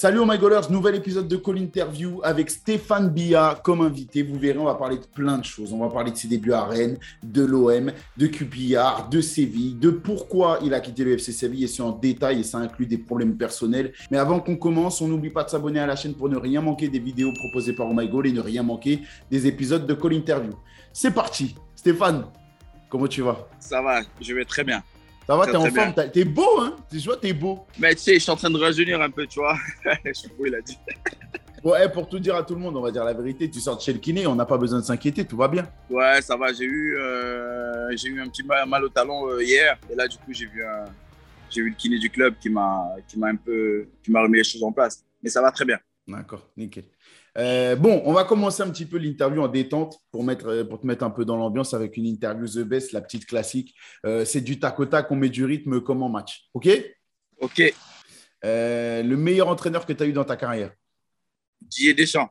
Salut oh my goalers, nouvel épisode de Call Interview avec Stéphane Bia comme invité. Vous verrez, on va parler de plein de choses. On va parler de ses débuts à Rennes, de l'OM, de QPR, de Séville, de pourquoi il a quitté le FC Séville et c'est en détail et ça inclut des problèmes personnels. Mais avant qu'on commence, on n'oublie pas de s'abonner à la chaîne pour ne rien manquer des vidéos proposées par Oh et ne rien manquer des épisodes de Call Interview. C'est parti. Stéphane, comment tu vas? Ça va, je vais très bien. Ça va, t'es en forme, t'es beau, hein Tu vois, t'es beau. Mais tu sais, je suis en train de rajeunir un peu, tu vois. je pas où il a dit. Bon, eh, pour tout dire à tout le monde, on va dire la vérité, tu sors de chez le kiné, on n'a pas besoin de s'inquiéter, tout va bien. Ouais, ça va. J'ai eu, euh, j'ai eu un petit mal, mal au talon euh, hier. Et là, du coup, j'ai vu, j'ai vu le kiné du club qui m'a, qui m'a un peu, qui m'a remis les choses en place. Mais ça va très bien. D'accord, nickel. Euh, bon, on va commencer un petit peu l'interview en détente pour, mettre, euh, pour te mettre un peu dans l'ambiance avec une interview The Best, la petite classique. Euh, c'est du tac au tac, on met du rythme comme en match. OK? Ok, Euh, Le meilleur entraîneur que tu as eu dans ta carrière? Didier Deschamps.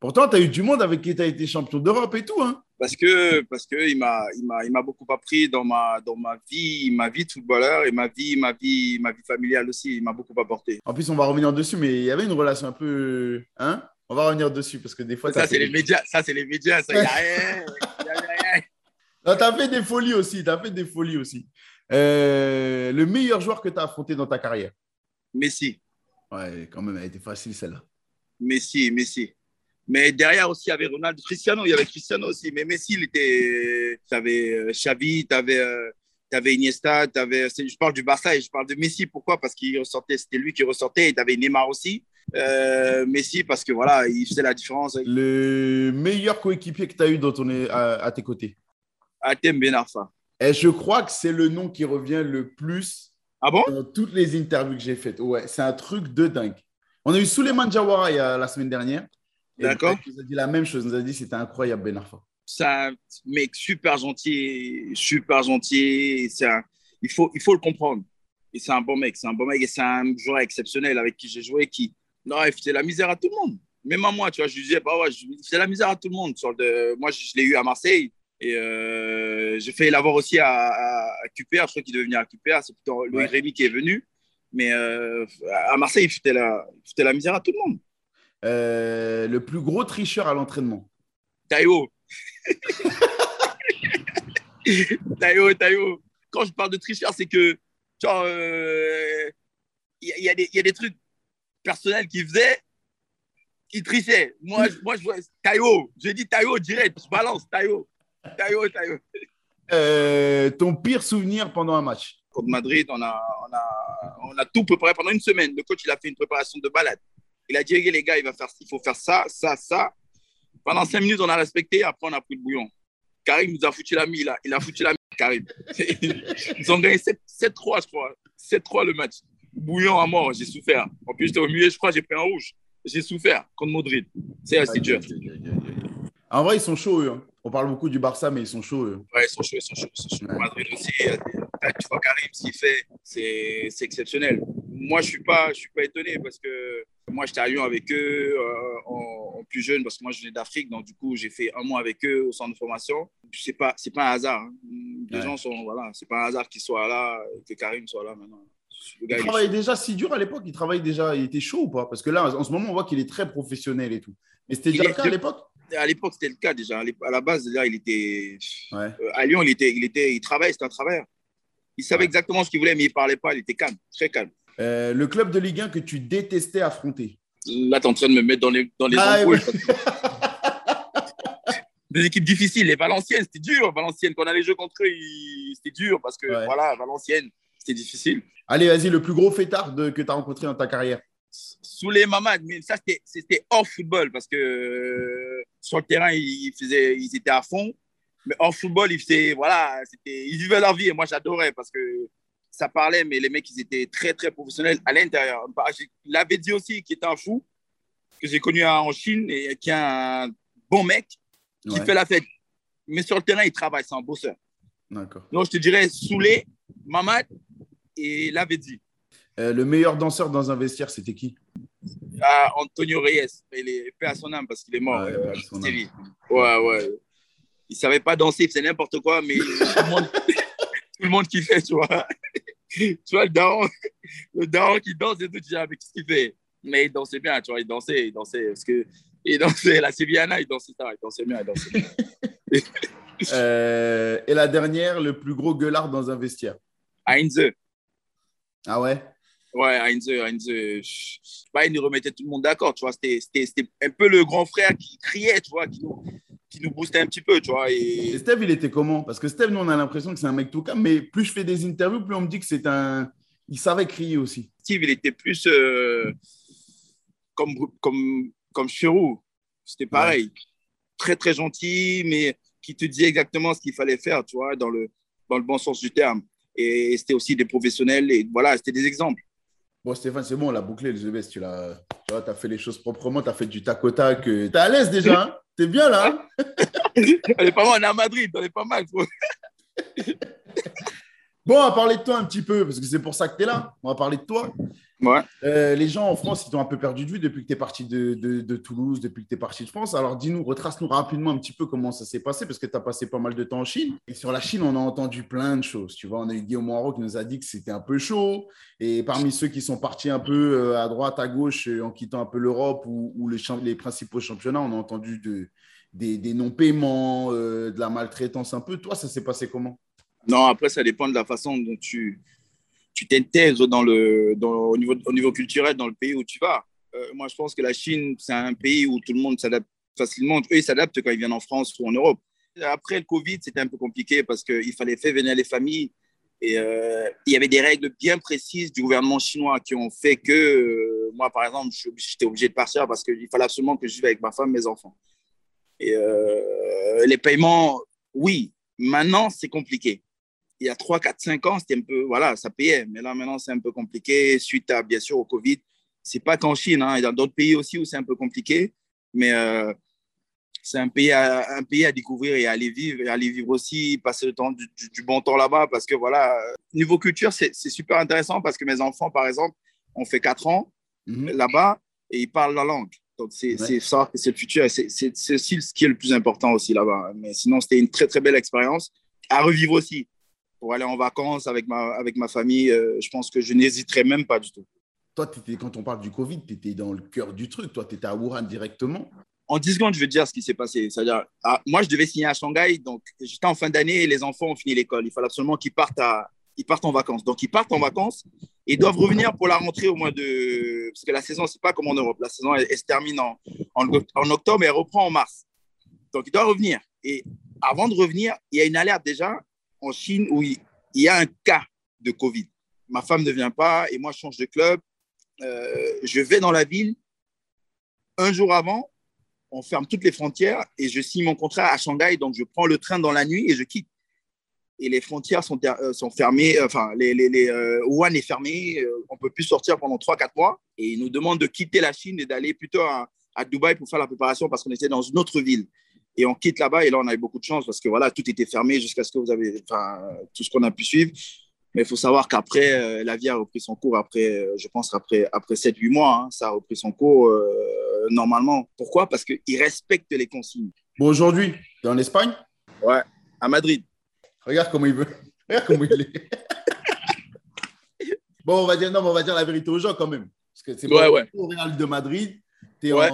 Pourtant, tu as eu du monde avec qui tu as été champion d'Europe et tout. Hein Parce que, parce que il m'a, il m'a, il m'a beaucoup appris dans ma, dans ma vie, ma vie de footballeur et ma vie, ma vie, ma vie familiale aussi. Il m'a beaucoup apporté. en plus, on va revenir dessus, mais il y avait une relation un peu. Hein? On va revenir dessus parce que des fois. t'as Ça, c'est fait- les médias. Ça, c'est les médias. Ça, y a rien. Y a rien. Non, t'as fait des folies aussi. Tu as fait des folies aussi. Euh, le meilleur joueur que tu as affronté dans ta carrière? Messi. Ouais, quand même, elle était facile celle-là. Messi, Messi. Mais derrière aussi, il y avait Ronaldo, Cristiano, il y avait Cristiano aussi. Mais Messi, il était. Tu avais Xavi, tu avais, Iniesta, t'avais- c'est- je parle du Barça et je parle de Messi. Pourquoi? Parce qu'il ressortait, c'était lui qui ressortait. Et tu avais Neymar aussi. Euh, Messi, parce que voilà, il faisait la différence. Le meilleur coéquipier que tu as eu dans ton, à, à tes côtés? Atem Ben Arfa. Et je crois que c'est le nom qui revient le plus Ah bon? dans toutes les interviews que j'ai faites. Ouais, c'est un truc de dingue. On a eu Souleymane Jawara il y a, la semaine dernière. D'accord. Il nous a dit la même chose. Il nous a dit c'était incroyable, Ben Arfa. C'est un mec super gentil, super gentil. Un- il, faut, il faut le comprendre. Et c'est un bon mec, c'est un bon mec et c'est un joueur exceptionnel avec qui j'ai joué qui, non, il faisait la misère à tout le monde. Même à moi, tu vois, je lui disais, bah ouais, il faisait la misère à tout le monde. Sur le, moi, je, je l'ai eu à Marseille et euh, j'ai fait l'avoir aussi à, à, à QPR. Je crois qu'il devait venir à QPR. C'est plutôt Louis Ouais. Rémy qui est venu. Mais euh, à Marseille, il foutait, la, il foutait la misère à tout le monde. Euh, le plus gros tricheur à l'entraînement. Taïwo. Taïwo, Taïwo. Quand je parle de tricheur, c'est que, genre, euh, il y, a- il y a des- il y a des trucs personnels qu'il faisait, il trichait. Moi, je, moi, je vois Taïwo. Je dis Taïwo direct, je balance Taïwo. Taïwo, Taïwo. Euh, ton pire souvenir pendant un match? Contre Madrid, on a, on, a, on a tout préparé pendant une semaine. Le coach, il a fait une préparation de balade. Il a dit, les gars, il, va faire, il faut faire ça, ça, ça. Pendant cinq minutes, on a respecté. Après, on a pris le bouillon. Karim nous a foutu la mie. Il a, il a foutu la mie, Karim. Ils ont gagné 7 7-3, je crois. 7-3 le match. Bouillon à mort, j'ai souffert. En plus, j'étais au milieu, je crois, j'ai pris un rouge. J'ai souffert contre Madrid. C'est assez dur. En vrai, ils sont chauds, eux. hein. On parle beaucoup du Barça, mais ils sont chauds, eux. Ouais, ils sont chauds, ils sont chauds. Ils sont chauds. Ouais. Madrid aussi, tu vois Karim, ce qu'il fait, c'est c'est exceptionnel. Moi, je ne suis, pas- je suis pas étonné parce que moi, j'étais à Lyon avec eux euh, en, en plus jeune parce que moi, je venais d'Afrique. Donc, du coup, j'ai fait un mois avec eux au centre de formation. Ce n'est pas, c'est pas un hasard. hein. Les Ouais. gens sont. Voilà, ce n'est pas un hasard qu'ils soient là que Karim soit là maintenant. Le gars, Il travaillait déjà si dur à l'époque Il travaillait déjà, il était chaud ou pas? Parce que là, en ce moment, on voit qu'il est très professionnel et tout. Mais c'était déjà est- le cas à l'époque? À l'époque, c'était le cas déjà. À la base, là, il était. Ouais. Euh, à Lyon, il, était, il, était, il travaillait, c'était un travailleur. Il savait Ouais. exactement ce qu'il voulait, mais il ne parlait pas. Il était calme, très calme. Euh, le club de Ligue 1 que tu détestais affronter Là, tu es en train de me mettre dans les, dans les Ah, embrouilles. ouais. Des équipes difficiles. Les Valenciennes, c'était dur. Valenciennes, quand on allait jouer contre eux, c'était dur parce que, Ouais. voilà, Valenciennes, c'était difficile. Allez, vas-y, le plus gros fêtard de- que tu as rencontré dans ta carrière Sous les Mamad, mais ça, c'était- c'était hors football parce que euh, sur le terrain, ils, faisaient, ils étaient à fond. Mais hors football, ils, faisaient, voilà, c'était- ils vivaient leur vie et moi, j'adorais parce que ça parlait, mais les mecs, ils étaient très, très professionnels à l'intérieur. Bah, j'ai- Il avait dit aussi qu'il était un fou, que j'ai connu en Chine et qui est un bon mec qui Ouais, fait la fête. Mais sur le terrain, il travaille, c'est un bosseur. D'accord. Donc, je te dirais Soulé, Mamad et Lavedzi. Euh, le meilleur danseur dans un vestiaire, c'était qui? Ah, Antonio Reyes, il est paix à son âme parce qu'il est mort. Ouais, euh. Ouais, ouais. Il savait pas danser, il faisait n'importe quoi, mais tout le monde, tout le monde kiffait, tu vois. tu vois, le daron, le daron qui danse et tout, tu dis, avec ce qu'il fait? Mais il dansait bien, tu vois, il dansait, il dansait. Parce que, il dansait, la Sevillana, il dansait ça, il dansait bien, il dansait bien. Euh, et la dernière, le plus gros gueulard dans un vestiaire? Heinze. Ah ouais? Ouais, Heinze, Heinze. Bah, il nous remettait tout le monde d'accord, tu vois. C'était un peu le grand frère qui criait, tu vois, qui nous, qui nous boostait un petit peu, tu vois. Et... Et Steve, il était comment? Parce que Steve, nous, on a l'impression que c'est un mec tout calme, mais plus je fais des interviews, plus on me dit que c'est un. Il savait crier aussi. Steve, il était plus euh, comme, comme, comme Chirou. C'était pareil. Très, très gentil, mais qui te disait exactement ce qu'il fallait faire, tu vois, dans le, dans le bon sens du terme. Et c'était aussi des professionnels, et voilà, c'était des exemples. Bon, Stéphane, c'est bon, on l'a bouclé, les EBS. Tu l'as, tu vois, as fait les choses proprement, tu as fait du tac au tac. Tu es à l'aise déjà, hein? T'es bien là hein? On est pas mal, on est à Madrid, on est pas mal. bon, on va parler de toi un petit peu, parce que c'est pour ça que tu es là. On va parler de toi. Ouais. Euh, les gens en France, ils t'ont un peu perdu de vue depuis que tu es parti de, de, de, Toulouse, depuis que tu es parti de France. Alors, dis-nous, retrace-nous rapidement un petit peu comment ça s'est passé, parce que tu as passé pas mal de temps en Chine. Et sur la Chine, on a entendu plein de choses. Tu vois, on a eu Guillaume Moreau qui nous a dit que c'était un peu chaud. Et parmi ceux qui sont partis un peu euh, à droite, à gauche, euh, en quittant un peu l'Europe ou, ou les, les, principaux championnats, on a entendu de, des, des non-paiements, euh, de la maltraitance un peu. Toi, ça s'est passé comment? Non, après, ça dépend de la façon dont tu tu t'intègres dans le, au, niveau, au niveau culturel dans le pays où tu vas. Euh, moi, je pense que la Chine, c'est un pays où tout le monde s'adapte facilement. Eux, ils s'adaptent quand ils viennent en France ou en Europe. Après le Covid, c'était un peu compliqué parce qu'il fallait faire venir les familles. Et euh, il y avait des règles bien précises du gouvernement chinois qui ont fait que, euh, moi, par exemple, j'étais obligé de partir parce qu'il fallait absolument que je vive avec ma femme mes enfants. Et les paiements, oui. Maintenant, c'est compliqué il y a 3, 4, 5 ans, c'était un peu, voilà, ça payait. Mais là, maintenant, c'est un peu compliqué suite à, bien sûr, au Covid. C'est pas qu'en Chine, hein, il y a d'autres pays aussi où c'est un peu compliqué. Mais euh, c'est un pays, à, un pays à découvrir et à aller vivre, et aller vivre aussi, passer le temps, du, du, bon temps là-bas. Parce que voilà, niveau culture, c'est super intéressant parce que mes enfants, par exemple, ont fait 4 ans mm -hmm. là-bas et ils parlent la langue. Donc, c'est ouais. ça, c'est le futur. C'est aussi ce qui est le plus important aussi là-bas. Mais sinon, c'était une très, très belle expérience à revivre aussi pour aller en vacances avec ma, avec ma famille, euh, je pense que je n'hésiterai même pas du tout. Toi, étais, quand on parle du Covid, tu étais dans le cœur du truc. Toi, tu étais à Wuhan directement. En 10 secondes, je vais te dire ce qui s'est passé. C'est-à-dire, ah, moi, je devais signer à Shanghai. Donc, j'étais en fin d'année et les enfants ont fini l'école. Il fallait absolument qu'ils partent, à, ils partent en vacances. Donc, ils partent en vacances et doivent revenir pour la rentrée au mois de. Parce que la saison, ce n'est pas comme en Europe. La saison, elle, elle se termine en, en, en octobre et elle reprend en mars. Donc, ils doivent revenir. Et avant de revenir, il y a une alerte déjà en Chine où il, y a un cas de Covid. Ma femme ne vient pas et moi, je change de club. Euh, je vais dans la ville. Un jour avant, on ferme toutes les frontières et je signe mon contrat à Shanghai. Donc, je prends le train dans la nuit et je quitte. Et les frontières sont, euh, fermées. Enfin, les, les, les euh, Wuhan est fermé. Euh, on ne peut plus sortir pendant 3-4 mois. Et ils nous demandent de quitter la Chine et d'aller plutôt à, à Dubaï pour faire la préparation parce qu'on était dans une autre ville et on quitte là-bas et là on a eu beaucoup de chance parce que voilà tout était fermé jusqu'à ce que vous avez enfin tout ce qu'on a pu suivre. Mais il faut savoir qu'après euh, la vie a repris son cours après euh, je pense après après 7 8 mois hein, ça a repris son cours euh, normalement. Pourquoi? Parce qu'ils respectent les consignes. Bon aujourd'hui tu es en Espagne? Ouais à Madrid. Regarde comment il veut. Regarde comment il est. Bon on va dire non on va dire la vérité aux gens quand même. Parce que c'est ouais, ouais. au Real de Madrid tu es, ouais.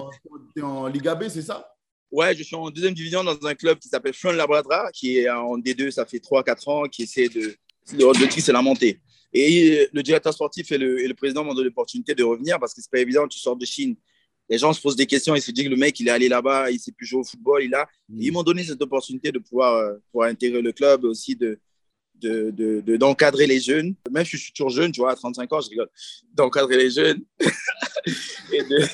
es, en Liga B c'est ça? Ouais, je suis en deuxième division dans un club qui s'appelle Front Labradra, qui est en D2, ça fait 3-4 ans, qui essaie de. L'objectif, c'est la montée. Et le directeur sportif et le, et le président m'ont donné l'opportunité de revenir parce que c'est pas évident, tu sors de Chine. Les gens se posent des questions, ils se disent que le mec, il est allé là-bas, il sait plus jouer au football, il a. Mmh. ils m'ont donné cette opportunité de pouvoir, euh, pouvoir intégrer le club et aussi de, d'encadrer de, de, les jeunes. Même si je suis toujours jeune, tu vois, à 35 ans, je rigole. D'encadrer les jeunes. et de...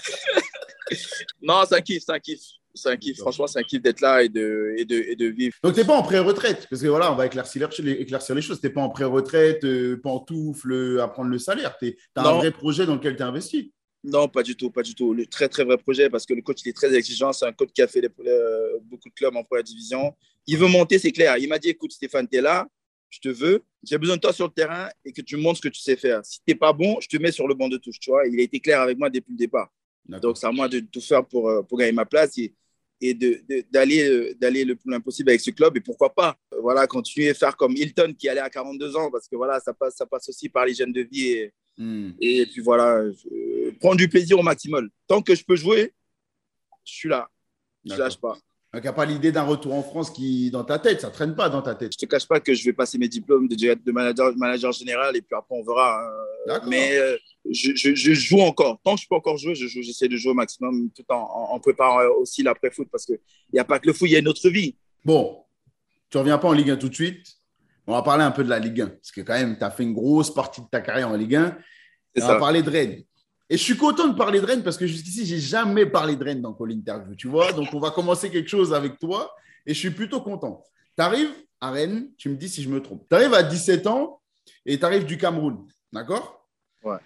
non, c'est un kiff, c'est un kiff c'est un kiff, franchement, c'est un kiff d'être là et de, et de, et de vivre. Donc, tu n'es pas en pré-retraite, parce que voilà, on va éclaircir les, éclaircir les choses. Tu n'es pas en pré-retraite, euh, pantoufle, à prendre le salaire. Tu as un vrai projet dans lequel tu as investi. Non, pas du tout, pas du tout. Le très, très vrai projet, parce que le coach, il est très exigeant. C'est un coach qui a fait les, euh, beaucoup de clubs en première division. Il veut monter, c'est clair. Il m'a dit, écoute, Stéphane, tu es là, je te veux, j'ai besoin de toi sur le terrain et que tu montres ce que tu sais faire. Si tu n'es pas bon, je te mets sur le banc de touche, tu vois. Il a été clair avec moi depuis le départ. Donc, c'est à moi de tout faire pour, euh, pour gagner ma place et, et d'aller de, d'aller le plus loin possible avec ce club. Et pourquoi pas voilà, continuer à faire comme Hilton qui allait à 42 ans, parce que voilà, ça passe, ça passe aussi par l'hygiène de vie et, Hmm. Et puis voilà, prendre du plaisir au maximum. Tant que je peux jouer, je suis là. Je ne lâche pas. Donc, il n'y a pas l'idée d'un retour en France qui dans ta tête, ça ne traîne pas dans ta tête. Je ne te cache pas que je vais passer mes diplômes de, de manager, manager général et puis après on verra. Hein. Mais euh, je, je, joue encore. Tant que je peux encore jouer, j'essaie de jouer au maximum tout en, en préparant aussi l'après-foot parce qu'il n'y a pas que le foot, il y a une autre vie. Bon, tu ne reviens pas en Ligue 1 tout de suite. On va parler un peu de la Ligue 1 parce que quand même, tu as fait une grosse partie de ta carrière en Ligue 1. On va parler de Rennes. Et je suis content de parler de Rennes parce que jusqu'ici, j'ai jamais parlé de Rennes dans Call Interview, tu vois. Donc, on va commencer quelque chose avec toi et je suis plutôt content. Tu arrives à Rennes, tu me dis si je me trompe. Tu arrives à 17 ans et tu arrives du Cameroun, d'accord? Ouais.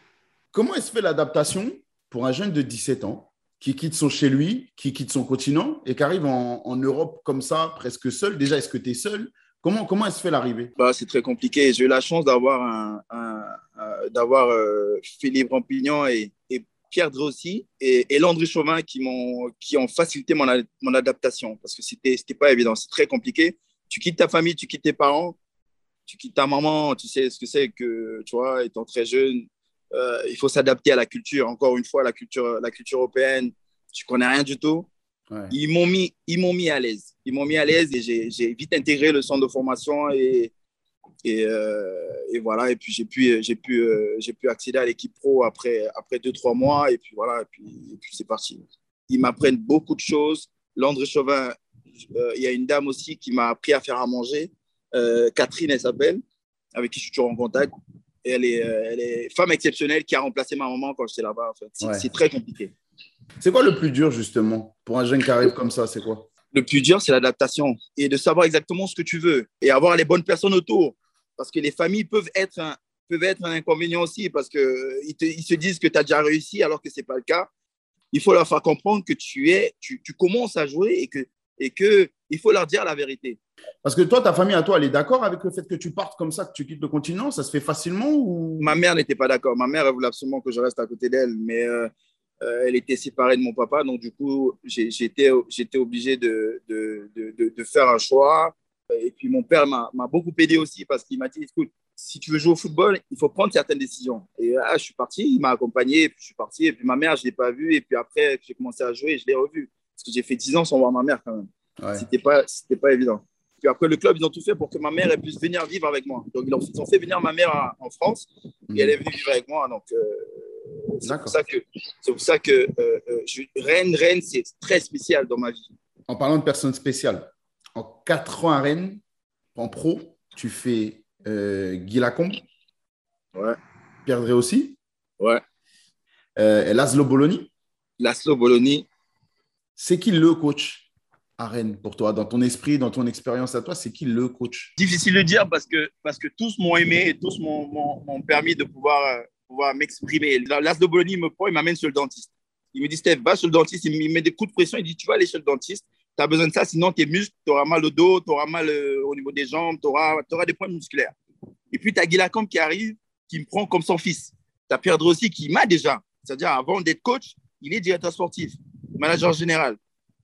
Comment est-ce fait l'adaptation pour un jeune de 17 ans qui quitte son chez lui, qui quitte son continent et qui arrive en, Europe comme ça, presque seul? Déjà, est-ce que tu es seul? Comment, comment se fait l'arrivée? Bah, C'est très compliqué. J'ai eu la chance d'avoir un, euh, Philippe Rampignan et, Pierre Drossi et, et Landry Chauvin qui, m'ont, qui ont facilité mon, adaptation parce que c'était n'était pas évident. C'est très compliqué. Tu quittes ta famille, tu quittes tes parents, tu quittes ta maman, tu sais ce que c'est que, tu vois, étant très jeune, euh, il faut s'adapter à la culture. Encore une fois, la culture, la culture européenne, tu connais rien du tout. Ils m'ont mis, ils m'ont mis à l'aise. Ils m'ont mis à l'aise et j'ai vite intégré le centre de formation et, et, euh, et voilà. Et puis j'ai pu, j'ai pu, euh, j'ai pu accéder à l'équipe pro après, après deux trois mois et puis voilà. Et puis, puis c'est parti. Ils m'apprennent beaucoup de choses. Landry Chauvin, euh, il y a une dame aussi qui m'a appris à faire à manger. Catherine, elle s'appelle, avec qui je suis toujours en contact. Et elle est, elle est femme exceptionnelle qui a remplacé ma maman quand j'étais là-bas. En fait. C'est très compliqué. C'est quoi le plus dur, justement, pour un jeune qui arrive comme ça C'est quoi? Le plus dur, c'est l'adaptation et de savoir exactement ce que tu veux et avoir les bonnes personnes autour. Parce que les familles peuvent être un, peuvent être un inconvénient aussi parce qu'ils ils se disent que tu as déjà réussi alors que ce n'est pas le cas. Il faut leur faire comprendre que tu, es, tu, tu commences à jouer et que et que il faut leur dire la vérité. Parce que toi, ta famille à toi, elle est d'accord avec le fait que tu partes comme ça, que tu quittes le continent? Ça se fait facilement ou? Ma mère n'était pas d'accord. Ma mère, elle voulait absolument que je reste à côté d'elle, mais euh, euh, elle était séparée de mon papa, donc du coup, j'étais obligé de, de, de, de, faire un choix. Et puis mon père m'a beaucoup aidé aussi parce qu'il m'a dit, écoute, si tu veux jouer au football, il faut prendre certaines décisions. Et là, je suis parti, il m'a accompagné, et puis je suis parti. Et puis ma mère, je ne l'ai pas vue. Et puis après, j'ai commencé à jouer, je l'ai revue. Parce que j'ai fait 10 ans sans voir ma mère quand même. Ouais. C'était pas, pas évident. Puis après, le club, ils ont tout fait pour que ma mère elle puisse venir vivre avec moi. Donc, ils ont fait venir ma mère en France et elle est venue vivre avec moi. Donc, euh, c'est pour ça que, c'est pour ça que euh, euh, je, Rennes, Rennes, c'est très spécial dans ma vie. En parlant de personnes spéciales, en 4 ans à Rennes, en pro, tu fais Guy Lacombe. Ouais. Pierre Drey aussi. Ouais. Laszlo Bologna. Laszlo Bologna. C'est qui le coach? À Rennes pour toi Dans ton esprit, dans ton expérience à toi, c'est qui le coach? Difficile de dire parce que, parce que tous m'ont aimé et tous m'ont permis de pouvoir, euh, pouvoir m'exprimer. L'As de Bologna me prend, il m'amène sur le dentiste. Il me dit, Steph, va sur le dentiste. Il me met des coups de pression. Il dit, tu vas aller chez le dentiste. Tu as besoin de ça, sinon tes muscles, tu auras mal au dos, tu auras mal euh, au niveau des jambes, tu auras, des points musculaires. Et puis, tu as Guilacamp qui arrive, qui me prend comme son fils. Tu as Pierre aussi qui m'a déjà. C'est-à-dire, avant d'être coach, il est directeur sportif, manager général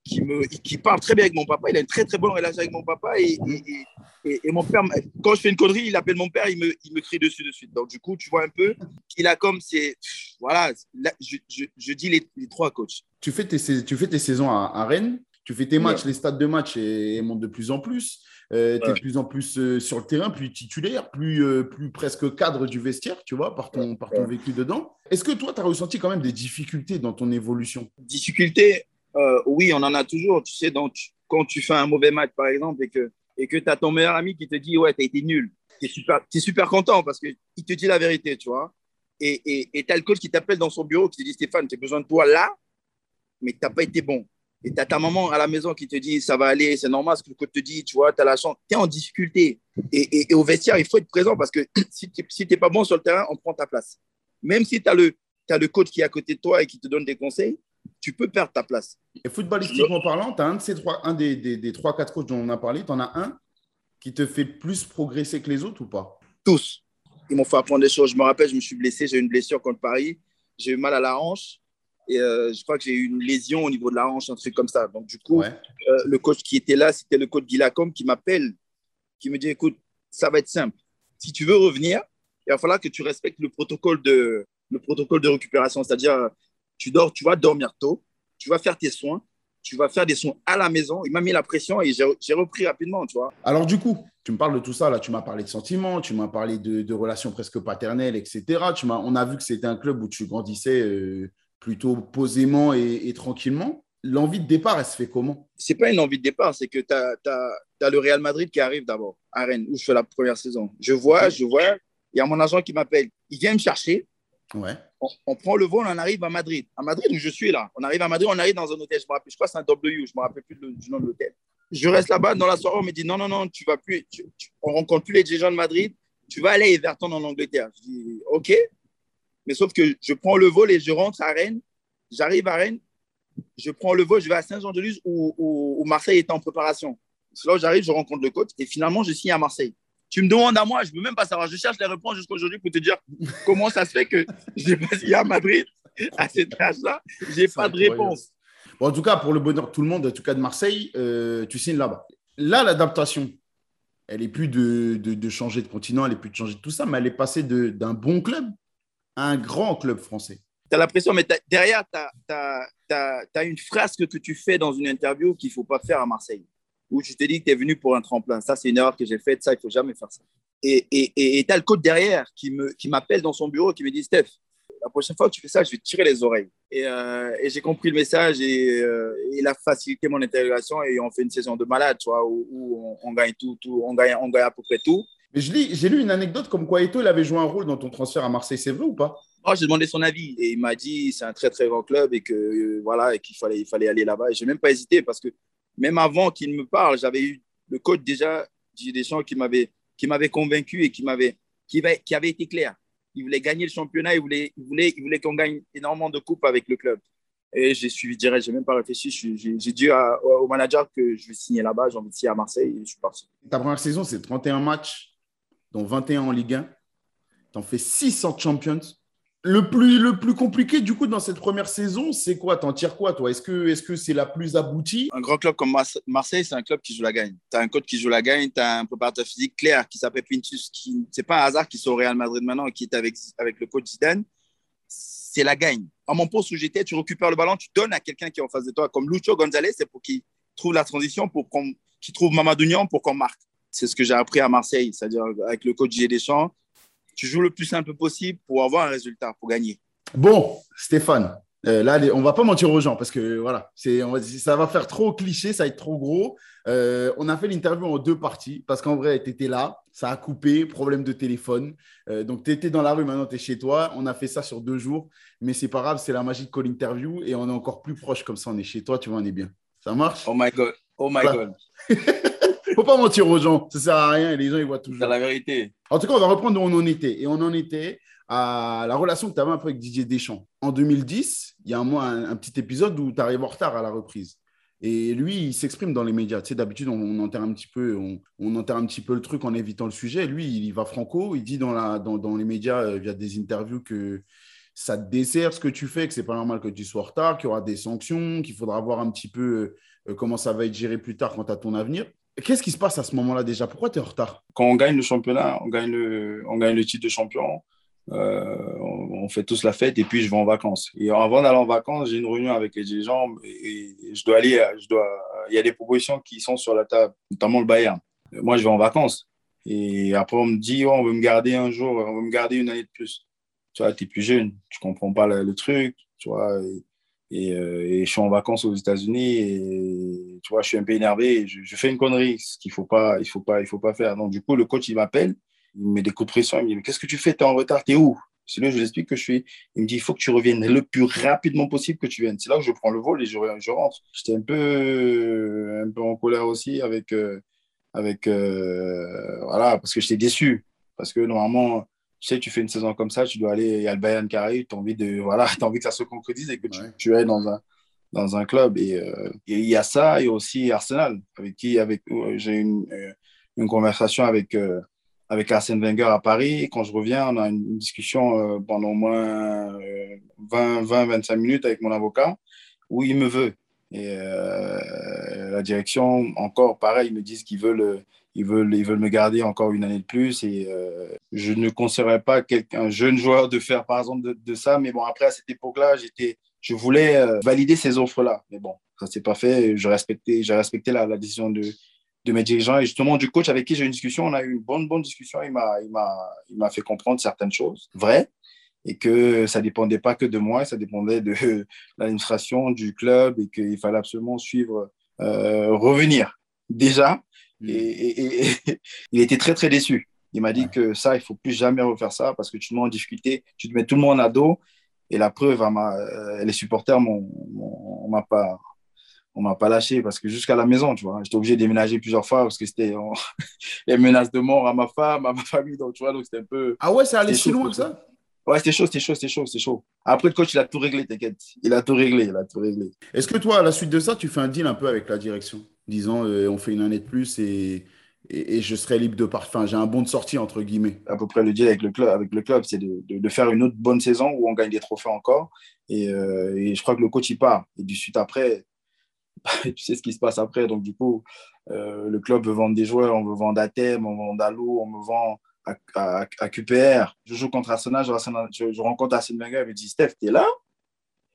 qui, me, qui parle très bien avec mon papa. Il a une très très bonne relation avec mon papa. Et, et, et, mon père, quand je fais une connerie, il appelle mon père, il me, il me crie dessus de suite. Donc du coup, tu vois un peu qu'il a comme c'est. Voilà, je, je, je, dis les, les, trois coachs. Tu fais tes, tu fais tes saisons à, Rennes, tu fais tes matchs, les stades de match et, montent de plus en plus. Euh, tu es de plus en plus euh, sur le terrain, plus titulaire, plus, euh, plus presque cadre du vestiaire, tu vois, par ton, par ton vécu dedans. Est-ce que toi, tu as ressenti quand même des difficultés dans ton évolution? Difficultés, euh, oui, on en a toujours. Tu sais, donc, quand tu fais un mauvais match, par exemple, et que et que tu as ton meilleur ami qui te dit Ouais, tu as été nul, tu es super, content parce qu'il te dit la vérité, tu vois. Et tu as le coach qui t'appelle dans son bureau qui te dit Stéphane, j'ai besoin de toi là, mais tu n'as pas été bon. Et tu as ta maman à la maison qui te dit Ça va aller, c'est normal ce que le coach te dit, tu vois, tu as la chance, tu es en difficulté. Et, au vestiaire, il faut être présent parce que si tu n'es pas bon sur le terrain, on prend ta place. Même si tu as, as le coach qui est à côté de toi et qui te donne des conseils, tu peux perdre ta place. Et footballistiquement parlant, tu as un, de ces trois, un des, des, des 3-4 coachs dont on a parlé, tu en as un qui te fait plus progresser que les autres ou pas? Tous. Ils m'ont fait apprendre des choses. Je me rappelle, je me suis blessé, j'ai eu une blessure contre Paris, j'ai eu mal à la hanche et euh, je crois que j'ai eu une lésion au niveau de la hanche, un truc comme ça. Donc, du coup, euh, le coach qui était là, c'était le coach Guy Lacombe qui m'appelle, qui me dit écoute, ça va être simple. Si tu veux revenir, il va falloir que tu respectes le protocole de, le protocole de récupération. C'est-à-dire, tu dors, tu vas dormir tôt, tu vas faire tes soins, tu vas faire des soins à la maison. Il m'a mis la pression et j'ai repris rapidement, tu vois. Alors, du coup, tu me parles de tout ça, là, tu m'as parlé de sentiments, tu m'as parlé de, relations presque paternelles, etc. Tu on a vu que c'était un club où tu grandissais euh, plutôt posément et, tranquillement. L'envie de départ, elle se fait comment? C'est pas une envie de départ, c'est que tu as, le Real Madrid qui arrive d'abord à Rennes, où je fais la première saison. Je vois, je vois, il y a mon agent qui m'appelle. Il vient me chercher. On, prend le vol, on arrive à Madrid. À Madrid, où je suis là. On arrive à Madrid, on arrive dans un hôtel. Je me rappelle, je crois que c'est un W, je ne me rappelle plus du nom de l'hôtel. Je reste là-bas. Dans la soirée, on me dit non, non, non, tu vas plus. on rencontre plus les dirigeants de Madrid. Tu vas aller à Everton en Angleterre. Je dis OK. Mais sauf que je prends le vol et je rentre à Rennes. J'arrive à Rennes. Je prends le vol, je vais à Saint-Jean-de-Luz où, où, Marseille est en préparation. là j'arrive, je rencontre le coach et finalement, je signe à Marseille. Tu me demandes à moi, je ne peux même pas savoir. Je cherche les réponses jusqu'à aujourd'hui pour te dire comment ça se fait que j'ai passé à Madrid à cet âge-là. Je n'ai pas de réponse. en tout cas, pour le bonheur de tout le monde, en tout cas de Marseille, euh, tu signes là-bas. Là, l'adaptation, elle n'est plus de, de, changer de continent, elle n'est plus de changer de tout ça, mais elle est passée d'un bon club à un grand club français. Tu as l'impression, mais derrière, tu as, une phrase que tu fais dans une interview qu'il ne faut pas faire à Marseille où tu te dis que tu es venu pour un tremplin. Ça, c'est une erreur que j'ai faite. Ça, il ne faut jamais faire ça. Et tu et, as le coach derrière qui m'appelle qui dans son bureau qui me dit Steph, la prochaine fois que tu fais ça, je vais te tirer les oreilles. Et, euh, j'ai compris le message et euh, il a facilité mon intégration et on fait une saison de malade, tu vois, où, on, gagne tout, tout, on, gagne, on gagne à peu près tout. Mais j'ai lu une anecdote comme quoi Eto, il avait joué un rôle dans ton transfert à Marseille, c'est vrai ou pas? Moi, j'ai demandé son avis et il m'a dit c'est un très très grand club et que euh, voilà et qu'il fallait, il fallait aller là-bas. Et j'ai même pas hésité parce que même avant qu'il me parle, j'avais eu le coach déjà, des gens qui m'avait qui convaincu et qui m'avait qui, qui avait été clair. Il voulait gagner le championnat, il voulait, il voulait, il voulait qu'on gagne énormément de coupes avec le club. Et j'ai suivi direct, j'ai même pas réfléchi. J'ai dit au manager que je vais signer là-bas, j'ai envie de signer à Marseille et je suis parti. Ta première saison, c'est 31 matchs, dont 21 en Ligue 1. Tu en fais 6 en Champions. Le plus, le plus compliqué, du coup, dans cette première saison, c'est quoi? T'en tires quoi, toi? Est-ce que c'est -ce c'est la plus aboutie? Un grand club comme Marseille, c'est un club qui joue la gagne. Tu as un coach qui joue la gagne, tu as un préparateur physique clair qui s'appelle Pintus. Qui... C'est pas un hasard qu'il soit au Real Madrid maintenant et qui est avec, avec le coach Zidane. C'est la gagne. À mon poste où j'étais, tu récupères le ballon, tu donnes à quelqu'un qui est en face de toi, comme Lucho González, c'est pour qu'il trouve la transition, pour qu'il trouve Mamadou Niang pour qu'on marque. C'est ce que j'ai appris à Marseille, c'est-à-dire avec le coach G Deschamps tu joues le plus simple possible pour avoir un résultat, pour gagner. Bon, Stéphane, euh, là, on va pas mentir aux gens parce que voilà, c'est, ça va faire trop cliché, ça va être trop gros. Euh, on a fait l'interview en deux parties parce qu'en vrai, tu étais là, ça a coupé, problème de téléphone. Euh, donc, tu étais dans la rue, maintenant tu es chez toi. On a fait ça sur deux jours, mais c'est pas grave, c'est la magie de Call Interview et on est encore plus proche comme ça, on est chez toi, tu vois, on est bien. Ça marche? Oh my God, oh my God. faut pas mentir aux gens, ça sert à rien et les gens ils voient toujours. C'est la vérité. En tout cas, on va reprendre où on en était. Et on en était à la relation que tu avais un peu avec Didier Deschamps. En 2010, il y a un, mois, un, petit épisode où tu arrives en retard à la reprise. Et lui, il s'exprime dans les médias. Tu sais, d'habitude, on, enterre un petit peu, on, enterre un petit peu le truc en évitant le sujet. Lui, il va franco. Il dit dans, la, dans, dans les médias, euh, via des interviews, que ça te dessert ce que tu fais, que c'est pas normal que tu sois en retard, qu'il y aura des sanctions, qu'il faudra voir un petit peu euh, comment ça va être géré plus tard quant à ton avenir. Qu'est-ce qui se passe à ce moment-là déjà? Pourquoi tu es en retard? Quand on gagne le championnat, on gagne le, on gagne le titre de champion, euh, on, fait tous la fête et puis je vais en vacances. Et avant d'aller en vacances, j'ai une réunion avec les dirigeants et, je dois aller, je dois, il y a des propositions qui sont sur la table, notamment le Bayern. Moi, je vais en vacances. Et après, on me dit, oh, on veut me garder un jour, on veut me garder une année de plus. Tu vois, tu es plus jeune, tu comprends pas le, truc, tu vois. Euh, et, je suis en vacances aux États-Unis et tu vois, je suis un peu énervé. je, fais une connerie, ce qu'il faut pas, il faut pas, il faut pas faire. Donc du coup, le coach il m'appelle, il me met des coups de pression, il me dit mais qu'est-ce que tu fais? Tu es en retard, tu es où? Sinon, je lui explique que je suis. Il me dit il faut que tu reviennes le plus rapidement possible que tu viennes. C'est là que je prends le vol et je, je rentre. J'étais un peu, un peu en colère aussi avec, euh, avec euh, voilà, parce que j'étais déçu. Parce que normalement, tu sais, tu fais une saison comme ça, tu dois aller, il y a le Bayern qui arrive, tu as envie, de, voilà, as envie que ça se concrétise et que tu, tu es dans un, dans un club. Euh, et il y a ça, et aussi Arsenal, avec qui avec, euh, j'ai une, euh, une conversation avec, avec Arsène Wenger à Paris. quand je reviens, on a une discussion pendant au moins 20-25 minutes avec mon avocat, où il me veut. Et la direction, encore pareil, ils me disent qu'ils veulent, ils veulent, ils veulent me garder encore une année de plus et euh, je ne conseillerais pas un jeune joueur de faire par exemple de, ça. Mais bon, après, à cette époque-là, j'étais, je voulais euh, valider ces offres-là. Mais bon, ça ne s'est pas fait. Je respectais, j'ai respecté la, la, décision de, de mes dirigeants et justement du coach avec qui j'ai eu une discussion. On a eu une bonne, bonne discussion. Il m'a, il m'a, il m'a fait comprendre certaines choses vraies et que ça dépendait pas que de moi, ça dépendait de l'administration du club et qu'il fallait absolument suivre, euh, revenir déjà Mm. Et, il était très, très déçu. Il m'a dit que ça, il faut plus jamais refaire ça parce que tu te mets en difficulté, tu te mets tout le monde à dos. Et la preuve, euh, les supporters m'ont m'a pas on m'a pas lâché parce que jusqu'à la maison, tu vois, j'étais obligé de déménager plusieurs fois parce que c'était les menaces de mort à ma femme, à ma famille, donc tu vois, donc c'était un peu. Ah ouais, ça allait si loin que ça? Ouais, c'était chaud, c'était chaud, c'était chaud, c'était chaud. Après, le coach, il a tout réglé, t'inquiète. Il a tout réglé, il a tout réglé. Est-ce que toi, à la suite de ça, tu fais un deal un peu avec la direction? Disant euh, on fait une année de plus et, et, je serai libre de parfum. J'ai un bon de sortie, entre guillemets. À peu près le deal avec le club, avec le club c'est de, de, faire une autre bonne saison où on gagne des trophées encore. Et, euh, et je crois que le coach, il part. Et du suite après, tu sais ce qui se passe après. Donc, du coup, euh, le club veut vendre des joueurs, on veut vendre Athènes, on vend Dalo, on me vend à, à, à, QPR. Je joue contre Arsenal, je, je, je rencontre Arsène Wenger, il me dit Steph, t'es là?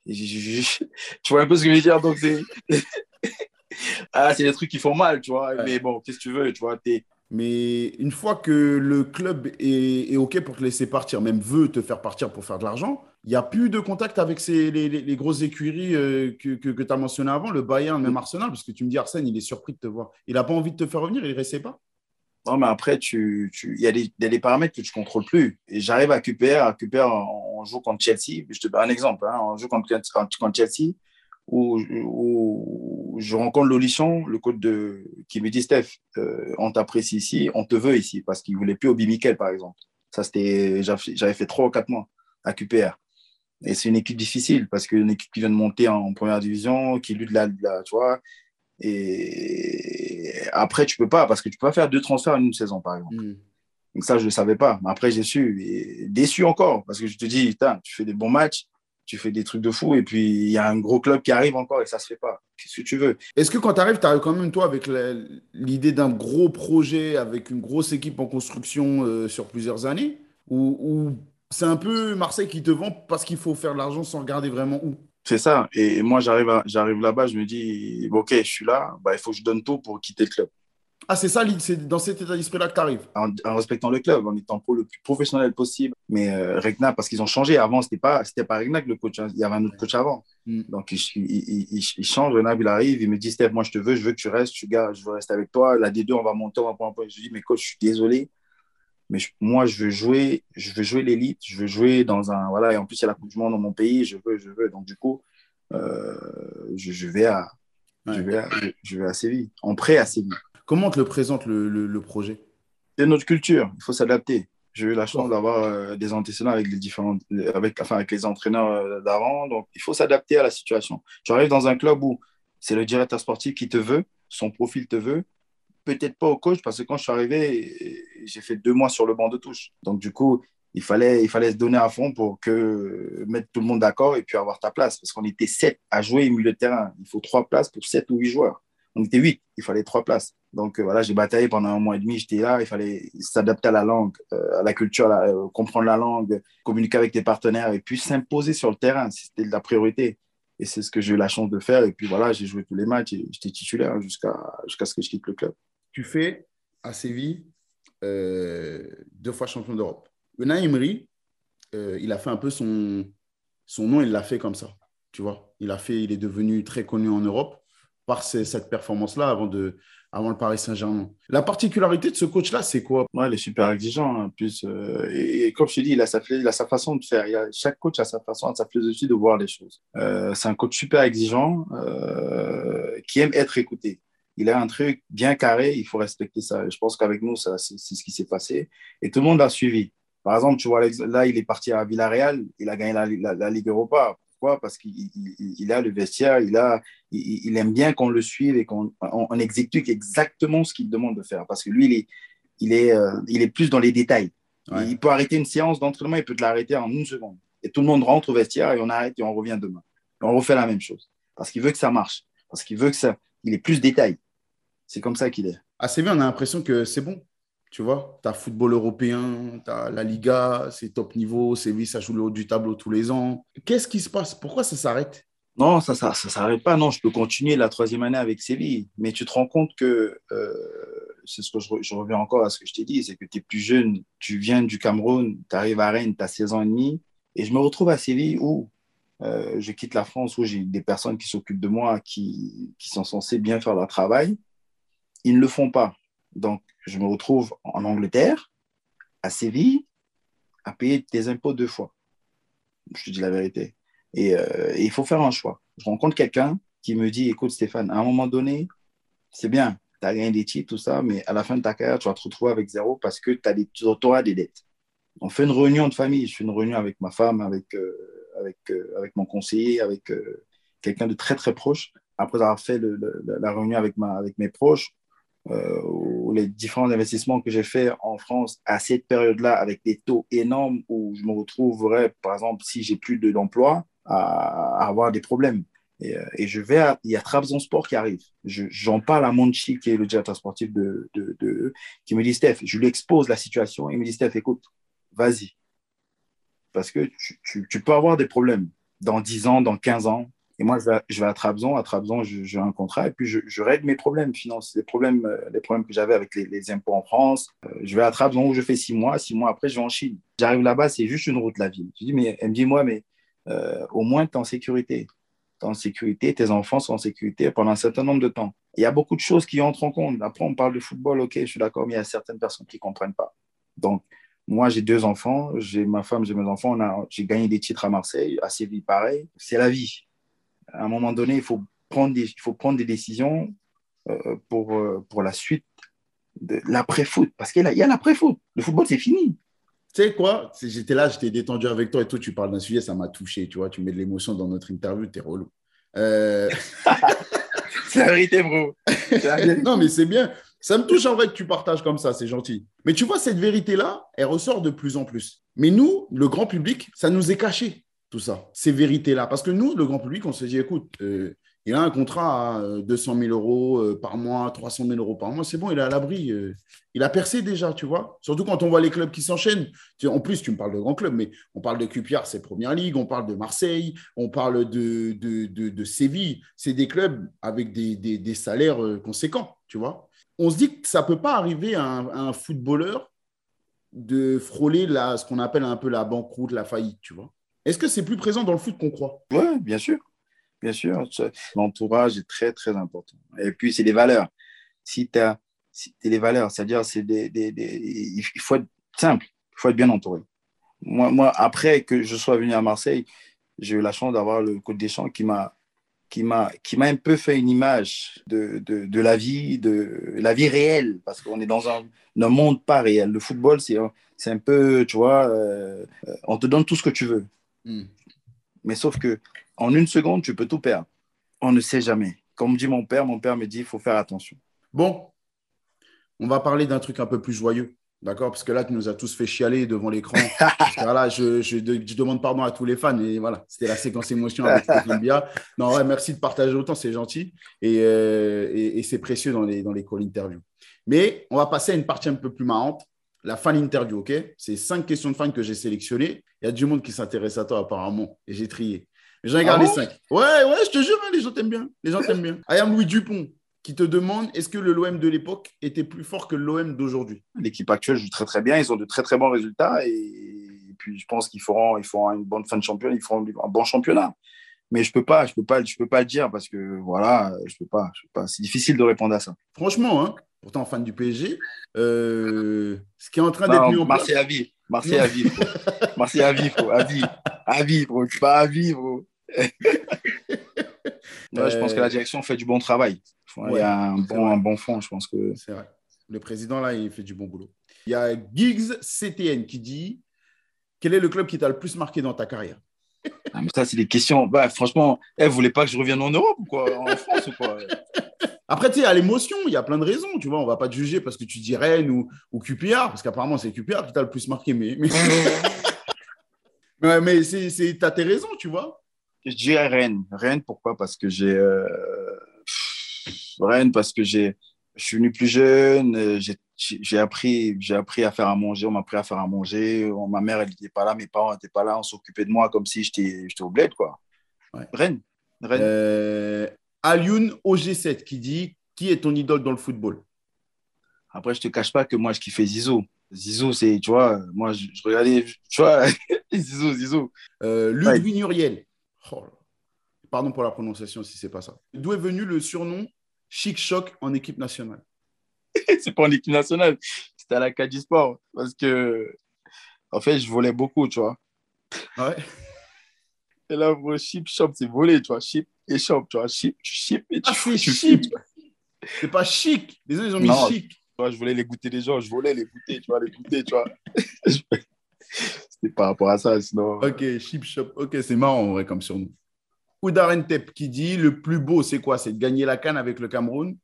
Et Tu vois un peu ce que je veux dire? Donc. ah, c'est des trucs qui font mal, tu vois. Mais bon, qu'est-ce que tu veux, tu vois. Es... Mais une fois que le club est, est, OK pour te laisser partir, même veut te faire partir pour faire de l'argent, il n'y a plus de contact avec ces, les, les, grosses écuries euh, que, que, que tu as mentionné avant, le Bayern, même Arsenal, parce que tu me dis Arsène, il est surpris de te voir. Il n'a pas envie de te faire revenir, il ne restait pas non, mais après, il tu, tu, y, a des, y a des paramètres que tu ne contrôles plus. Et j'arrive à QPR, à QPR, on, on joue contre Chelsea. Je te donne un exemple. Hein, on joue contre, contre Chelsea où, où, je rencontre Lolichon, le coach de, qui me dit Steph, euh, on t'apprécie ici, on te veut ici, parce qu'il ne voulait plus Obi Mikel, par exemple. Ça, c'était, j'avais fait trois ou quatre mois à QPR. Et c'est une équipe difficile, parce qu'une équipe qui vient de monter en première division, qui lutte la, la tu vois, et après, tu peux pas, parce que tu peux pas faire deux transferts en une saison, par exemple. Mm. Donc ça, je ne le savais pas. Mais après, j'ai su. Et déçu encore, parce que je te dis, tu fais des bons matchs, tu fais des trucs de fou, et puis il y a un gros club qui arrive encore et ça se fait pas. Qu'est-ce que tu veux? Est-ce que quand tu arrives, tu arrives quand même, toi, avec l'idée d'un gros projet, avec une grosse équipe en construction euh, sur plusieurs années? Ou, ou c'est un peu Marseille qui te vend parce qu'il faut faire de l'argent sans regarder vraiment où? C'est ça. Et moi, j'arrive, j'arrive là-bas, je me dis, OK, je suis là, bah, il faut que je donne tout pour quitter le club. Ah, c'est ça, c'est dans cet état d'esprit-là que tu arrives en, respectant le club, en étant le plus professionnel possible. Mais euh, Regna, parce qu'ils ont changé. Avant, ce n'était pas, pas Regna le coach. Hein. Il y avait un autre coach avant. Mm. Donc, il, il, il, change. Regna, il arrive, il me dit Steph, moi, je te veux, je veux que tu restes. Tu gars, je veux rester avec toi. La D2, on va monter, on va prendre un point. Je dis, mais coach, je suis désolé. Mais moi, je veux jouer, je veux jouer l'élite. Je veux jouer dans un. Voilà. Et en plus, il y a la Coupe du Monde dans mon pays. Je veux, je veux. Donc, du coup, euh, je, vais à, je, vais à, je vais à Séville, en prêt à Séville. Comment te le présente le, projet? C'est notre culture, il faut s'adapter. J'ai eu la chance d'avoir euh, des antécédents avec les différents, avec les entraîneurs euh, d'avant, donc il faut s'adapter à la situation. Tu arrives dans un club où c'est le directeur sportif qui te veut, son profil te veut, peut-être pas au coach, parce que quand je suis arrivé, j'ai fait deux mois sur le banc de touche. Donc, du coup, il fallait, il fallait se donner à fond pour que, mettre tout le monde d'accord et puis avoir ta place. Parce qu'on était sept à jouer au milieu de terrain. Il faut trois places pour sept ou huit joueurs. On était huit, il fallait trois places. Donc euh, voilà, j'ai bataillé pendant un mois et demi, j'étais là, il fallait s'adapter à la langue, euh, à la culture, euh, comprendre la langue, communiquer avec tes partenaires et puis s'imposer sur le terrain. C'était la priorité. Et c'est ce que j'ai eu la chance de faire. Et puis voilà, j'ai joué tous les matchs j'étais titulaire jusqu'à jusqu'à ce que je quitte le club. Tu fais à Séville deux fois champion d'Europe. Unai Emery, il a fait un peu son, son nom, il l'a fait comme ça. Tu vois, il a fait, il est devenu très connu en Europe par cette performance-là avant, de, avant le Paris Saint-Germain. La particularité de ce coach-là, c'est quoi? Ouais, Il est super exigeant. En plus, euh, et, comme je te dis, il a, sa, a façon de faire. Il a, chaque coach a sa façon, sa philosophie de voir les choses. Euh, c'est un coach super exigeant qui aime être écouté. Il a un truc bien carré, il faut respecter ça. Je pense qu'avec nous, c'est ce qui s'est passé. Et tout le monde a suivi. Par exemple, tu vois, là, il est parti à Villarreal, il a gagné la, Ligue Europa. Pourquoi Parce qu'il a le vestiaire, il, a, il, aime bien qu'on le suive et qu'on on, exécute exactement ce qu'il demande de faire. Parce que lui, il est, il est, euh, il est plus dans les détails. Il peut arrêter une séance d'entraînement, il peut te l'arrêter en une seconde. Et tout le monde rentre au vestiaire et on arrête et on revient demain. Et on refait la même chose. Parce qu'il veut que ça marche. Parce qu'il veut que ça. Il est plus détail. C'est comme ça qu'il est. À Séville, on a l'impression que c'est bon. Tu vois, tu as football européen, tu as la Liga, c'est top niveau. Séville, ça joue le haut du tableau tous les ans. Qu'est-ce qui se passe? Pourquoi ça s'arrête? Non, ça ne ça, ça, s'arrête pas. Non, je peux continuer la troisième année avec Séville. Mais tu te rends compte que, euh, c'est ce que je, reviens encore à ce que je t'ai dit, c'est que tu es plus jeune, tu viens du Cameroun, tu arrives à Rennes, tu as 16 ans et demi. Et je me retrouve à Séville où euh, je quitte la France, où j'ai des personnes qui s'occupent de moi, qui, qui sont censées bien faire leur travail. Ils ne le font pas. Donc, je me retrouve en Angleterre, à Séville, à payer des impôts deux fois. Je te dis la vérité. Et, euh, il faut faire un choix. Je rencontre quelqu'un qui me dit, écoute Stéphane, à un moment donné, c'est bien, tu as gagné des titres, tout ça, mais à la fin de ta carrière, tu vas te retrouver avec zéro parce que tu auras des dettes. On fait une réunion de famille. Je fais une réunion avec ma femme, avec, euh, euh, mon conseiller, avec quelqu'un de très, très proche. Après avoir fait la réunion avec mes proches, euh, les différents investissements que j'ai faits en France à cette période-là, avec des taux énormes où je me retrouverais, par exemple, si j'ai plus d'emploi, à, avoir des problèmes. Et, et, je vais il y a Trabzonspor qui arrive. J'en parle à Monchi, qui est le directeur sportif de, de, de, qui me dit, Steph, je lui expose la situation. Il me dit, Steph, écoute, vas-y. Parce que tu, tu, tu, peux avoir des problèmes dans 10 ans, dans 15 ans. Et moi, je vais, je vais à Trabzon. À Trabzon, j'ai un contrat et puis je, règle mes problèmes financiers, les problèmes, les problèmes que j'avais avec les, impôts en France. Euh, je vais à Trabzon où je fais 6 mois. 6 mois après, je vais en Chine. J'arrive là-bas, c'est juste une route, la ville. Je dis, mais elle me dit, moi, mais euh, au moins, tu es en sécurité. Tu es en sécurité, tes enfants sont en sécurité pendant un certain nombre de temps. Il y a beaucoup de choses qui entrent en compte. Après, on parle de football, ok, je suis d'accord, mais il y a certaines personnes qui ne comprennent pas. Donc, moi, j'ai deux enfants, j'ai ma femme, j'ai mes enfants. J'ai gagné des titres à Marseille, à Séville, pareil. C'est la vie. À un moment donné, il faut prendre des, il faut prendre des décisions euh, pour, euh, pour la suite de l'après-foot. Parce qu'il y a l'après-foot. Le football, c'est fini. Tu sais quoi? J'étais là, j'étais détendu avec toi et toi, tu parles d'un sujet, ça m'a touché. Tu vois, tu mets de l'émotion dans notre interview, t'es relou. Euh... c'est la vérité, bro. La vérité. non, mais c'est bien. Ça me touche en vrai que tu partages comme ça, c'est gentil. Mais tu vois, cette vérité-là, elle ressort de plus en plus. Mais nous, le grand public, ça nous est caché, tout ça, ces vérités-là. Parce que nous, le grand public, on se dit, écoute, euh, il a un contrat à 200 000 euros euh, par mois, 300 000 euros par mois, c'est bon, il est à l'abri. Euh, il a percé déjà, tu vois. Surtout quand on voit les clubs qui s'enchaînent. En plus, tu me parles de grands clubs, mais on parle de QPR, c'est Première Ligue, on parle de Marseille, on parle de, Séville. C'est des clubs avec des, salaires conséquents, tu vois on se dit que ça ne peut pas arriver à un, footballeur de frôler ce qu'on appelle un peu la banqueroute, la faillite, tu vois. Est-ce que c'est plus présent dans le foot qu'on croit? Oui, bien sûr. Bien sûr. L'entourage est très, très important. Et puis, c'est des valeurs. Si tu as les valeurs, c'est-à-dire, c'est des, il faut être simple, il faut être bien entouré. Moi, moi, après que je sois venu à Marseille, j'ai eu la chance d'avoir le coach Deschamps qui m'a qui m'a qui m'a un peu fait une image de, de, la vie de la vie réelle parce qu'on est dans un, un, monde pas réel le football c'est c'est un peu tu vois euh, on te donne tout ce que tu veux mm. mais sauf que en une seconde tu peux tout perdre on ne sait jamais comme dit mon père mon père me dit il faut faire attention bon on va parler d'un truc un peu plus joyeux D'accord? Parce que là, tu nous as tous fait chialer devant l'écran. voilà, je, je, je, demande pardon à tous les fans. Et voilà, c'était la séquence émotion avec Stéphane Bia. Non, ouais, merci de partager autant, c'est gentil. Et, euh, et, et c'est précieux dans les, dans les call interviews. Mais on va passer à une partie un peu plus marrante, la fan interview, OK? C'est cinq questions de fans que j'ai sélectionnées. Il y a du monde qui s'intéresse à toi, apparemment. Et j'ai trié. Mais j'en ai gardé ah bon cinq. Ouais, ouais, je te jure, hein, les gens t'aiment bien. Les gens t'aiment bien. I am Louis Dupont qui te demande est-ce que le l'OM de l'époque était plus fort que l'OM d'aujourd'hui? L'équipe actuelle joue très très bien, ils ont de très très bons résultats et, puis je pense qu'ils feront, ils feront une bonne fin de championnat, ils feront un bon championnat. Mais je peux pas, je peux pas, je peux pas le dire parce que voilà, je peux pas, je peux pas. C'est difficile de répondre à ça. Franchement, hein, pourtant fan du PSG, euh, ce qui est en train d'être mis en place. Marseille à vivre, Marseille à vivre, Marseille à vivre, à vivre, à vivre, pas à vivre. ouais, je pense que la direction fait du bon travail. Ouais, il y a un bon, un bon fond, je pense que. C'est vrai. Le président, là, il fait du bon boulot. Il y a Giggs CTN qui dit Quel est le club qui t'a le plus marqué dans ta carrière? Ah, mais Ça, c'est des questions. Bah, franchement, elle eh, voulait pas que je revienne en Europe ou quoi? En France ou quoi? Après, tu sais, à l'émotion, il y a plein de raisons. Tu vois, on va pas te juger parce que tu dis Rennes ou, ou QPR, parce qu'apparemment, c'est QPR qui t'a le plus marqué. Mais, mais... mais, mais tu as tes raisons, tu vois. Je dirais Rennes. Rennes, pourquoi? Parce que j'ai. Euh Rennes parce que j'ai Je suis venu plus jeune, euh, j'ai- appris, j'ai appris à faire à manger, on m'a appris à faire à manger. Ma mère, elle n'était pas là, mes parents n'étaient pas là, on s'occupait de moi comme si j'étais j'étais au bled, quoi. Ouais. Rennes. Rennes. Euh, Alioun OG7 qui dit Qui est ton idole dans le football? Après, je te cache pas que moi, je kiffais Zizou. Zizou, c'est, tu vois, moi, je, je regardais, tu vois, Zizou, Zizou. Euh, Ouais. Ludwig Nuriel. Oh. Pardon pour la prononciation si c'est pas ça. D'où est venu le surnom Chic Choc en équipe nationale? C'est pas en équipe nationale, c'était à la Caddy Sport. Parce que, en fait, je volais beaucoup, tu vois. Ouais. Et là, bro, chip, shop, c'est voler, tu vois. Chip et shop, tu vois. Chip, tu chip et tu, Ah, c'est flippes. C'est pas chic. Les autres, ils ont mis Non. chic. Tu vois, je voulais les goûter des gens, je volais les goûter, tu vois, les goûter, tu vois. C'était par rapport à ça, sinon. Ok, Chip Shop. Ok, c'est marrant en vrai comme surnom. Oudar Tep qui dit Le plus beau, c'est quoi? C'est de gagner la Cannes avec le Cameroun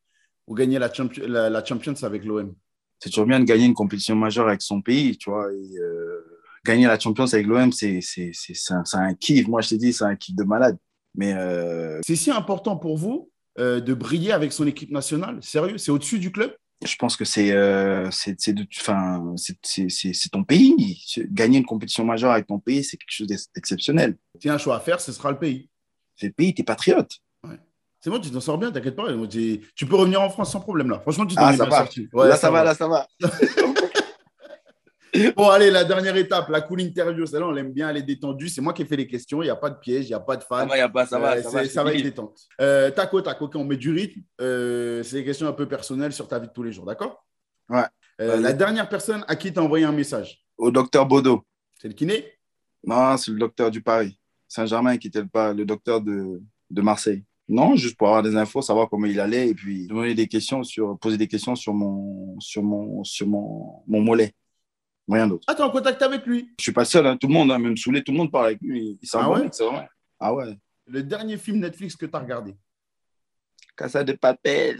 ou gagner la, champi- la, la Champions avec l'OM C'est toujours bien de gagner une compétition majeure avec son pays, tu vois. Et, euh, gagner la Champions avec l'OM, c'est c'est- c'est- c'est un, c'est un kiff. Moi, je t'ai dit, c'est un kiff de malade. Mais euh, C'est si important pour vous euh, de briller avec son équipe nationale? Sérieux? C'est au-dessus du club? Je pense que c'est euh, c'est ton pays. Gagner une compétition majeure avec ton pays, c'est quelque chose d'exceptionnel. Tu as un choix à faire, ce sera le pays. C'est le pays, t'es patriote. C'est bon, tu t'en sors bien, t'inquiète pas. Tu peux revenir en France sans problème là. Franchement, tu t'en Ah, es bien sorti. Ouais, là, ça, va, là, ça va. Bon, allez, la dernière étape, la cool interview. Celle-là, on l'aime bien, elle est détendue. C'est moi qui ai fait les questions. Il n'y a pas de piège, il n'y a pas de Ça fan. va, y a pas, ça va, Euh, ça va. ça va être détente. Euh, tac au tac, ok, on met du rythme. Euh, c'est des questions un peu personnelles sur ta vie de tous les jours, d'accord? Ouais. Euh, la dernière personne à qui tu as envoyé un message, Au docteur Bodo. c'est le kiné? Non, c'est le docteur du Paris. Saint-Germain qui était le, pas, le docteur de, de Marseille. Non, juste pour avoir des infos, savoir comment il allait et puis demander des questions sur, poser des questions sur mon, sur mon, sur mon, mon mollet. Rien d'autre. Ah, tu es en contact avec lui? Je suis pas seul, hein. tout le monde, hein, même Soulé, tout le monde parle avec lui. Il s'en Ah ouais? c'est vrai. Ah ouais. Le dernier film Netflix que tu as regardé? Casa de papel.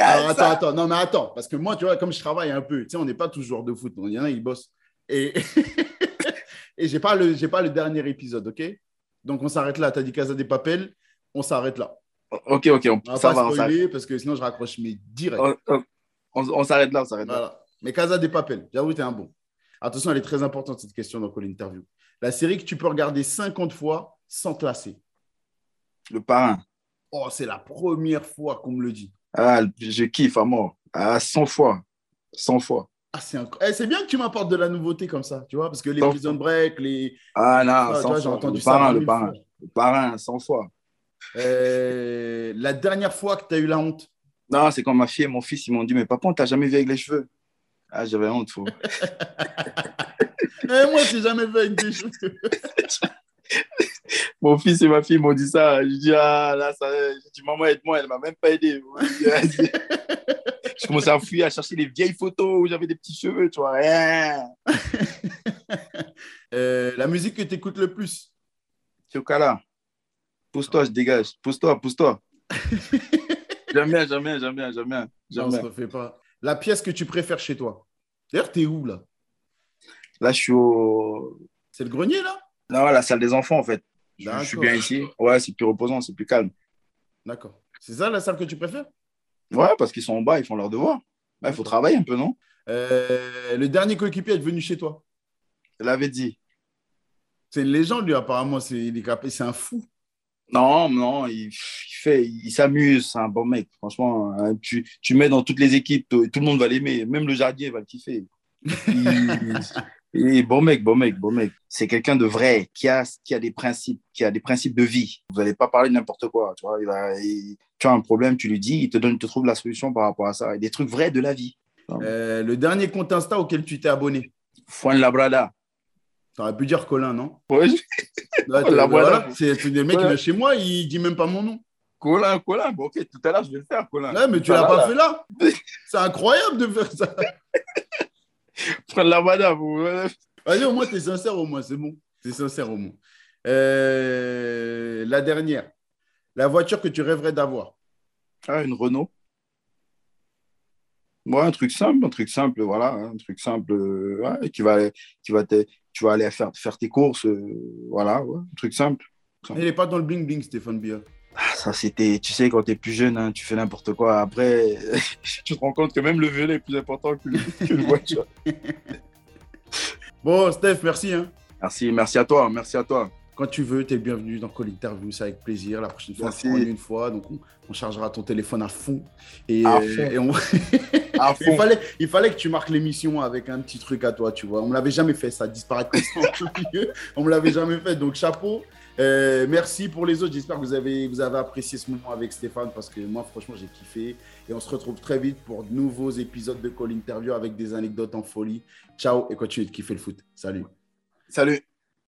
Alors, Casa. attends, attends, non, mais attends, parce que moi, tu vois, comme je travaille un peu, tu sais, on n'est pas tous joueurs de foot, il y en a, ils bossent. Et, et j'ai pas, le- j'ai pas le dernier épisode, ok? Donc, on s'arrête là. Tu as dit Casa des Papel, on s'arrête là. Ok, ok, on, On va ça pas va, on spoiler parce que sinon, je raccroche mes direct. On, on- on- on s'arrête là, on s'arrête là. Voilà. Mais Casa des Papel, j'avoue, tu es un bon. Attention, elle est très importante, cette question dans Call Interview. La série que tu peux regarder 50 fois sans te lasser. Le parrain. Oh, c'est la première fois qu'on me le dit. Ah, je kiffe à mort. Ah, 100 fois. 100 fois. Ah, c'est incro- eh, c'est bien que tu m'apportes de la nouveauté comme ça, tu vois, parce que les Prison Break, les. Ah non, Ah, tu 100 vois, j'ai fois. entendu le parrain, le parrain. fois. Le parrain, 100 fois. Euh, la dernière fois que tu as eu la honte Non, c'est quand ma fille et mon fils, ils m'ont dit, mais papa, on t'a jamais vu avec les cheveux. Ah, j'avais honte, faux. Eh, Moi, j'ai jamais avec des cheveux. mon fils et ma fille m'ont dit ça. Je dis, ah, là, ça, j'ai dit, maman, aide-moi, elle m'a même pas aidé. je commençais à fouiller, à chercher les vieilles photos où j'avais des petits cheveux, tu vois, rien. Euh, la musique que tu écoutes le plus? Chokala, pousse-toi, je dégage. Pousse-toi, pousse-toi. jamais, jamais, jamais, jamais, Non, jamais. ça ne fait pas. La pièce que tu préfères chez toi D'ailleurs, t'es où là? Là, je suis au. C'est le grenier là? Non, la salle des enfants, en fait. Je, je suis bien ici. Ouais, c'est plus reposant, c'est plus calme. D'accord. C'est ça la salle que tu préfères? Ouais, parce qu'ils sont en bas, ils font leur devoir. Bah, il faut travailler un peu, non? Euh, Le dernier coéquipier est venu chez toi. Je l'avais dit. C'est une légende, lui, apparemment. C'est il est c'est un fou. Non, non, il, fait, il s'amuse, c'est un bon mec. Franchement, hein, tu, tu mets dans toutes les équipes, tout, tout le monde va l'aimer. Même le jardinier va le kiffer. Il, il est bon mec, bon mec, bon mec. C'est quelqu'un de vrai, qui a, qui a des principes, qui a des principes de vie. Vous n'allez pas parler de n'importe quoi. Tu, vois, il va, il- tu as un problème, tu lui dis, il te donne, il te trouve la solution par rapport à ça. Et des trucs vrais de la vie. Euh, le dernier compte Insta auquel tu t'es abonné? Fuan Labrada. Tu aurais pu dire Colin, non la t'as- voilà. C'est c'est le mec qui Ouais. vient chez moi, il dit même pas mon nom. Colin, Colin. Bon, ok, tout à l'heure, je vais le faire, Colin. Ouais, mais tu l'as pas là. fait là. C'est incroyable de faire ça. Fuan Labrada, vous. Vas-y, au moins, tu es sincère, au moins, c'est bon. Tu es sincère, au moins. Euh, la dernière. La voiture que tu rêverais d'avoir. Ah, une Renault. Ouais, un truc simple, un truc simple, voilà, un truc simple, euh, ouais, qui va, qui va te- tu vas aller faire, faire tes courses, euh, voilà, ouais, un truc simple. Il n'est pas dans le bling-bling, Stéphane Bia. Ah, ça c'était, tu sais, quand tu es plus jeune, hein, tu fais n'importe quoi. Après, tu te rends compte que même le violet est plus important que, le voiture. bon, Steph, merci. Hein. Merci, merci à toi, merci à toi. Quand tu veux, tu es bienvenu dans Call Interview, c'est avec plaisir. La prochaine fois, on une fois, donc on, chargera ton téléphone à fond. Et, à fond. il, fallait, il fallait que tu marques l'émission avec un petit truc à toi, tu vois. On ne l'avait jamais fait, ça disparaît ça On ne l'avait jamais fait, donc chapeau. Euh, merci pour les autres. J'espère que vous avez, vous avez apprécié ce moment avec Stéphane parce que moi, franchement, j'ai kiffé. Et on se retrouve très vite pour de nouveaux épisodes de Call Interview avec des anecdotes en folie. Ciao et continuez de kiffer le foot. Salut. Salut.